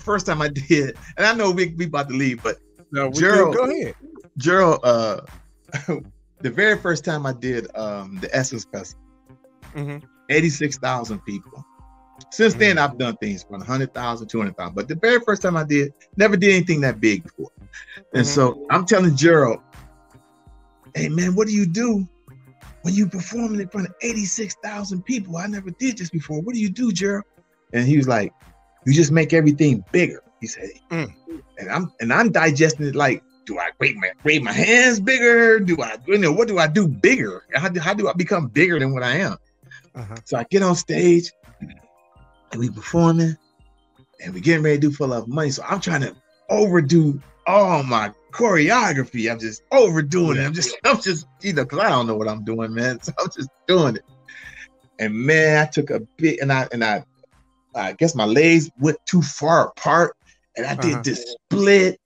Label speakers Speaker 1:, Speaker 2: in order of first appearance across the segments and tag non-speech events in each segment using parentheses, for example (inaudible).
Speaker 1: first time I did, and I know we we about to leave, but
Speaker 2: No,
Speaker 1: Gerald-
Speaker 2: go ahead.
Speaker 1: Gerald, uh, (laughs) the very first time I did um the Essence Festival,
Speaker 2: Mhm.
Speaker 1: 86,000 people. Since then,
Speaker 2: Mm.
Speaker 1: I've done things from 100,000, 200,000. But the very first time I did, never did anything that big before. And
Speaker 2: Mhm.
Speaker 1: so I'm telling Gerald, hey man, what do you do when you performing in front of 86,000 people? I never did this before. What do you do, Gerald? And he was like, you just make everything bigger. He said,
Speaker 2: Mm.
Speaker 1: and I'm and I'm digesting it like, do I wave my wave my hands bigger? Do I you know what do I do bigger? How do, how do I become bigger than what I am?
Speaker 2: Uh-huh.
Speaker 1: So I get on stage and we performing and we getting ready to do full of money. So I'm trying to overdo all my choreography. I'm just overdoing it. I'm just, (laughs) I'm just, you know, because I don't know what I'm doing, man. (laughs) So I'm just doing it. And man, I took a bit and I and I I guess my legs went too far apart and I did
Speaker 2: Uh-huh.
Speaker 1: this split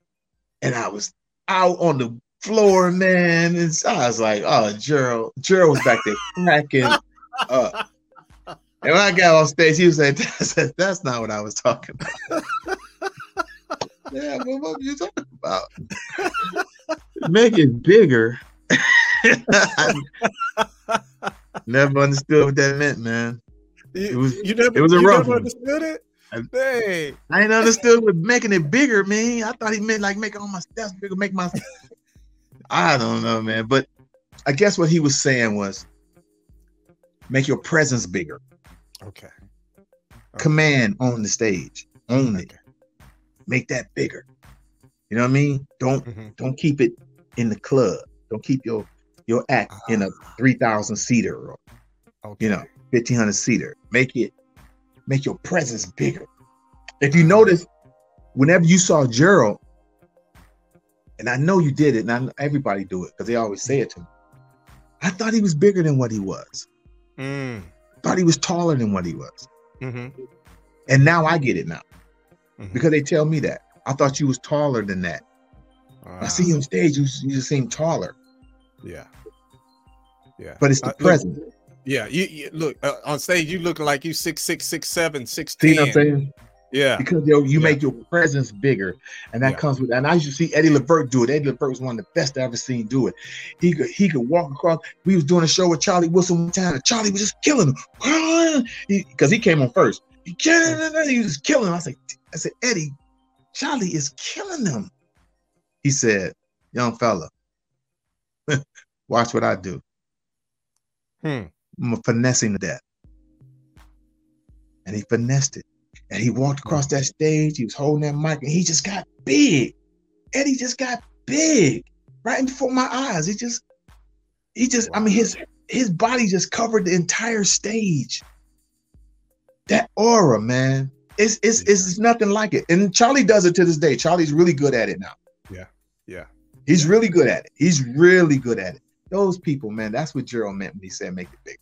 Speaker 1: and I was out on the floor, man. And so I was like, oh, Gerald, Gerald was back there cracking up. And when I got on stage, he was like, (laughs) that's, that's not what I was talking about. yeah, but what were you talking about? Make it bigger. (laughs) Never understood what that meant, man.
Speaker 2: You,
Speaker 1: It was-
Speaker 2: you never,
Speaker 1: it was a
Speaker 2: you
Speaker 1: rough
Speaker 2: never
Speaker 1: one.
Speaker 2: understood it.
Speaker 1: I-
Speaker 2: Hey,
Speaker 1: I ain't understood what making it bigger, man. I thought he meant like make all my steps bigger, make my. (laughs) I don't know, man. But I guess what he was saying was make your presence bigger.
Speaker 2: okay.
Speaker 1: Command on the stage, own it,
Speaker 2: Okay.
Speaker 1: make that bigger. You know what I mean? Don't
Speaker 2: Mhm.
Speaker 1: don't keep it in the club. Don't keep your your act in a three thousand seater or
Speaker 2: Okay.
Speaker 1: you know fifteen hundred seater. Make it make your presence bigger. If you notice, whenever you saw Gerald, and I know you did it, and I know everybody do it because they always say it to me. I thought he was bigger than what he was.
Speaker 2: Mm.
Speaker 1: Thought he was taller than what he was.
Speaker 2: hmm
Speaker 1: And now I get it now
Speaker 2: Mhm.
Speaker 1: because they tell me that. I thought you was taller than that. I see you on stage, you, you just seem taller,
Speaker 2: Yeah. Yeah.
Speaker 1: but it's the
Speaker 2: Uh, look,
Speaker 1: present.
Speaker 2: Yeah. You, you look uh, on stage. You look like you six six six seven six
Speaker 1: See
Speaker 2: ten.
Speaker 1: what I'm saying?
Speaker 2: Yeah.
Speaker 1: Because yo, you
Speaker 2: Yeah.
Speaker 1: make your presence bigger, and that
Speaker 2: Yeah.
Speaker 1: comes with. And I used to see Eddie Levert do it. Eddie Levert was one of the best I ever seen do it. He could he could walk across. We was doing a show with Charlie Wilson one time, and Charlie was just killing him because he, came on first. He, killing- he was killing. Him. I said, I said, Eddie, Charlie is killing them. He said, young fella, (laughs) watch what I do.
Speaker 2: Hmm.
Speaker 1: Finessing to death. And he finessed it. And he walked across that stage. He was holding that mic and he just got big. Eddie just got big right in before my eyes. He just, he just, I mean, his his body just covered the entire stage. That aura, man. It's it's it's nothing like it. And Charlie does it to this day. Charlie's really good at it now. Yeah.
Speaker 2: Yeah.
Speaker 1: He's really good at it. He's really good at it. Those people, man, that's what Gerald meant when he said make it big.